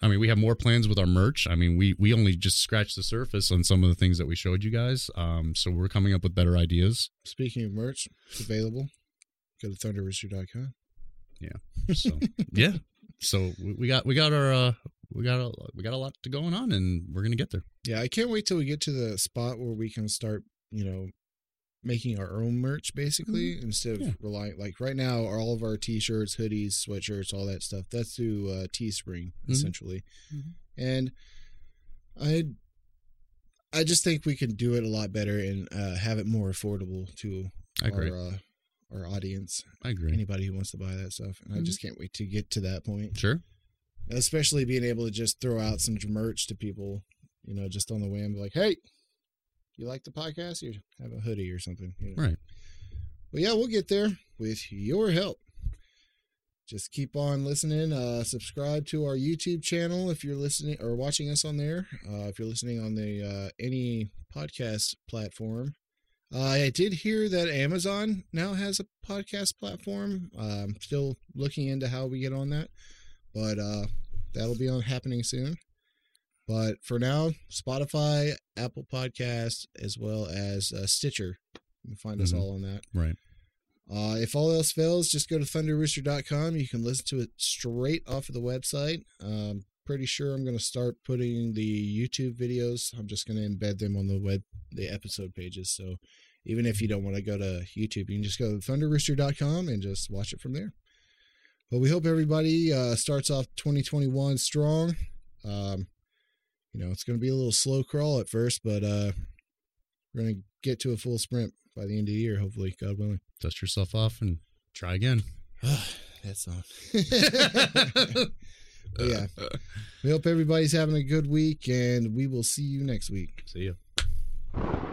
Speaker 2: I mean, we have more plans with our merch. I mean, we we only just scratched the surface on some of the things that we showed you guys. Um, so we're coming up with better ideas.
Speaker 1: Speaking of merch, it's available. Go to thunderrooster.com. Yeah.
Speaker 2: So <laughs> yeah, so we, we got we got our uh, we got a we got a lot to going on, and we're gonna get there.
Speaker 1: Yeah, I can't wait till we get to the spot where we can start, you know, making our own merch basically instead of
Speaker 2: Yeah.
Speaker 1: relying like right now all of our t-shirts, hoodies, sweatshirts, all that stuff. That's through uh Teespring
Speaker 2: Mhm.
Speaker 1: essentially.
Speaker 2: Mhm.
Speaker 1: And I I just think we can do it a lot better and uh have it more affordable to
Speaker 2: I agree.
Speaker 1: our uh, our audience,
Speaker 2: I agree.
Speaker 1: anybody who wants to buy that stuff. And I
Speaker 2: Mhm.
Speaker 1: just can't wait to get to that point.
Speaker 2: Sure.
Speaker 1: Especially being able to just throw out some merch to people, you know, just on the whim, like, hey, you like the podcast? You have a hoodie or something, you know.
Speaker 2: Right.
Speaker 1: But yeah, we'll get there with your help. Just keep on listening. Uh, subscribe to our YouTube channel if you're listening or watching us on there. Uh, if you're listening on the uh, any podcast platform, uh, I did hear that Amazon now has a podcast platform. I'm still looking into how we get on that, but uh, that'll be on happening soon. But for now, Spotify, Apple Podcasts, as well as uh, Stitcher. You can find us
Speaker 2: Mhm.
Speaker 1: all on that.
Speaker 2: Right.
Speaker 1: Uh, if all else fails, just go to thunderrooster.com. You can listen to it straight off of the website. Um, pretty sure I'm going to start putting the YouTube videos. I'm just going to embed them on the web, the episode pages. So even if you don't want to go to YouTube, you can just go to thunderrooster.com and just watch it from there. But we hope everybody uh, starts off 2021 strong. Um, you know, it's going to be a little slow crawl at first, but uh, we're going to get to a full sprint by the end of the year, hopefully, God willing.
Speaker 2: Dust yourself off and try again. <sighs>
Speaker 1: That's all. <laughs> Yeah. We hope everybody's having a good week, and we will see you next week.
Speaker 2: See ya.